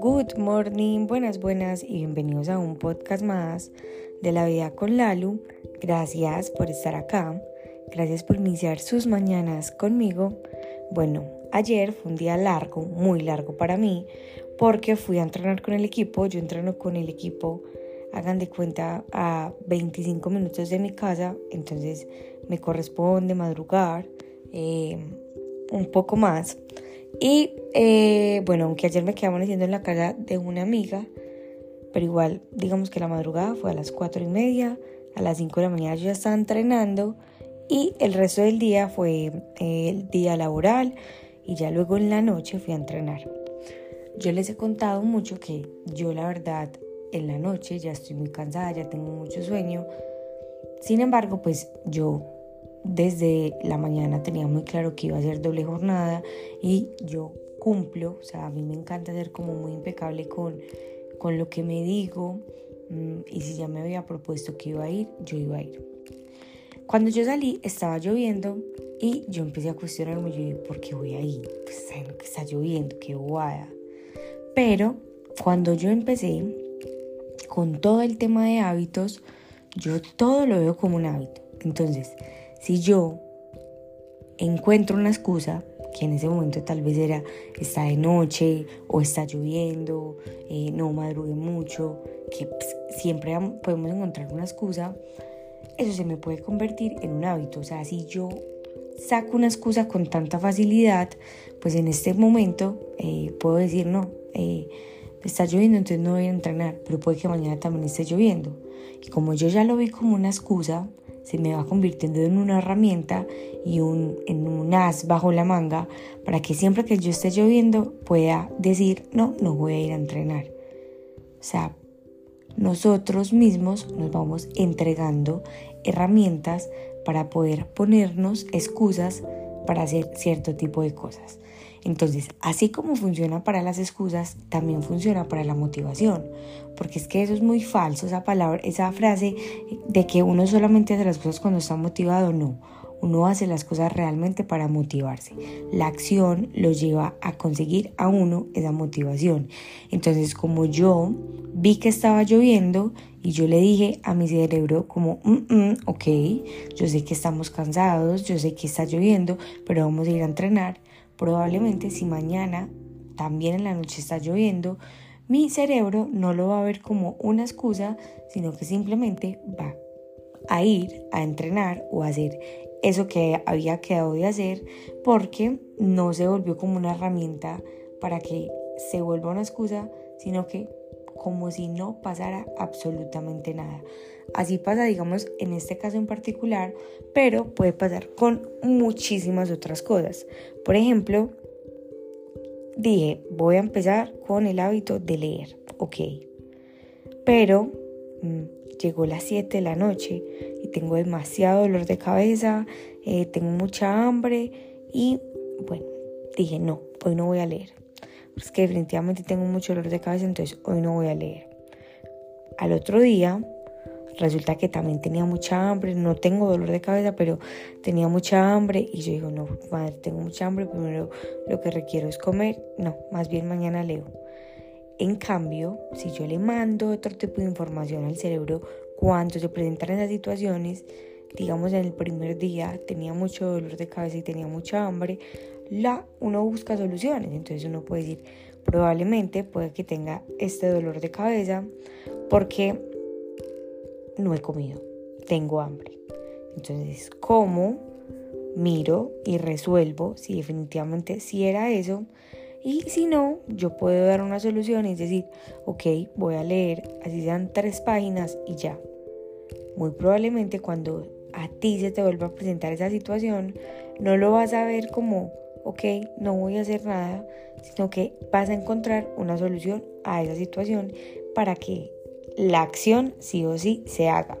Good morning, buenas, buenas y bienvenidos a un podcast más de la vida con Lalu. Gracias por estar acá, gracias por iniciar sus mañanas conmigo. Bueno, ayer fue un día largo, muy largo para mí, porque fui a entrenar con el equipo. Yo entreno con el equipo, hagan de cuenta, a 25 minutos de mi casa, entonces me corresponde madrugar eh, un poco más. Y eh, bueno, aunque ayer me quedaba haciendo en la casa de una amiga, pero igual, digamos que la madrugada fue a las 4 y media, a las 5 de la mañana yo ya estaba entrenando y el resto del día fue eh, el día laboral y ya luego en la noche fui a entrenar. Yo les he contado mucho que yo la verdad en la noche ya estoy muy cansada, ya tengo mucho sueño. Sin embargo, pues yo desde la mañana tenía muy claro que iba a ser doble jornada y yo cumplo, o sea, a mí me encanta ser como muy impecable con, con lo que me digo mm, y si ya me había propuesto que iba a ir, yo iba a ir. Cuando yo salí estaba lloviendo y yo empecé a cuestionarme, yo dije, ¿por qué voy ahí? Pues saben que está lloviendo, qué bobada. Pero cuando yo empecé con todo el tema de hábitos, yo todo lo veo como un hábito. Entonces, si yo encuentro una excusa, que en ese momento tal vez era está de noche o está lloviendo, eh, no madrugue mucho, que pues, siempre podemos encontrar una excusa, eso se me puede convertir en un hábito. O sea, si yo saco una excusa con tanta facilidad, pues en este momento eh, puedo decir no, eh, está lloviendo, entonces no voy a entrenar, pero puede que mañana también esté lloviendo. Y como yo ya lo vi como una excusa, se me va convirtiendo en una herramienta y un, en un as bajo la manga para que siempre que yo esté lloviendo pueda decir, no, no voy a ir a entrenar. O sea, nosotros mismos nos vamos entregando herramientas para poder ponernos excusas para hacer cierto tipo de cosas. Entonces, así como funciona para las excusas, también funciona para la motivación, porque es que eso es muy falso, esa palabra, esa frase de que uno solamente hace las cosas cuando está motivado, no. Uno hace las cosas realmente para motivarse. La acción lo lleva a conseguir a uno esa motivación. Entonces, como yo vi que estaba lloviendo y yo le dije a mi cerebro como, mm, mm, ok, yo sé que estamos cansados, yo sé que está lloviendo, pero vamos a ir a entrenar Probablemente si mañana también en la noche está lloviendo, mi cerebro no lo va a ver como una excusa, sino que simplemente va a ir a entrenar o a hacer eso que había quedado de hacer porque no se volvió como una herramienta para que se vuelva una excusa, sino que como si no pasara absolutamente nada. Así pasa, digamos, en este caso en particular, pero puede pasar con muchísimas otras cosas. Por ejemplo, dije, voy a empezar con el hábito de leer, ok. Pero mm, llegó las 7 de la noche y tengo demasiado dolor de cabeza, eh, tengo mucha hambre y bueno, dije, no, hoy no voy a leer. Es que definitivamente tengo mucho dolor de cabeza, entonces hoy no voy a leer. Al otro día resulta que también tenía mucha hambre, no tengo dolor de cabeza, pero tenía mucha hambre y yo digo, no, madre, tengo mucha hambre, primero lo que requiero es comer, no, más bien mañana leo. En cambio, si yo le mando otro tipo de información al cerebro cuando se presentan esas situaciones, digamos en el primer día tenía mucho dolor de cabeza y tenía mucha hambre, la, uno busca soluciones, entonces uno puede decir, probablemente puede que tenga este dolor de cabeza porque no he comido, tengo hambre. Entonces, como, miro y resuelvo si definitivamente si era eso. Y si no, yo puedo dar una solución y decir, ok, voy a leer, así sean tres páginas y ya. Muy probablemente cuando a ti se te vuelva a presentar esa situación, no lo vas a ver como, ok, no voy a hacer nada, sino que vas a encontrar una solución a esa situación para que la acción sí o sí se haga.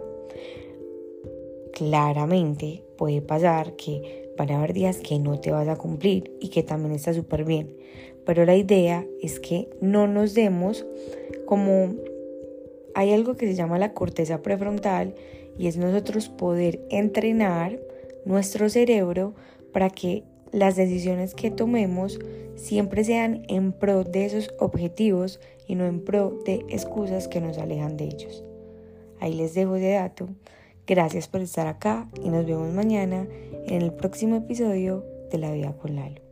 Claramente puede pasar que van a haber días que no te vas a cumplir y que también está súper bien. Pero la idea es que no nos demos como... Hay algo que se llama la corteza prefrontal y es nosotros poder entrenar nuestro cerebro para que las decisiones que tomemos siempre sean en pro de esos objetivos y no en pro de excusas que nos alejan de ellos. Ahí les dejo ese dato. Gracias por estar acá y nos vemos mañana en el próximo episodio de La Vida con Lalo.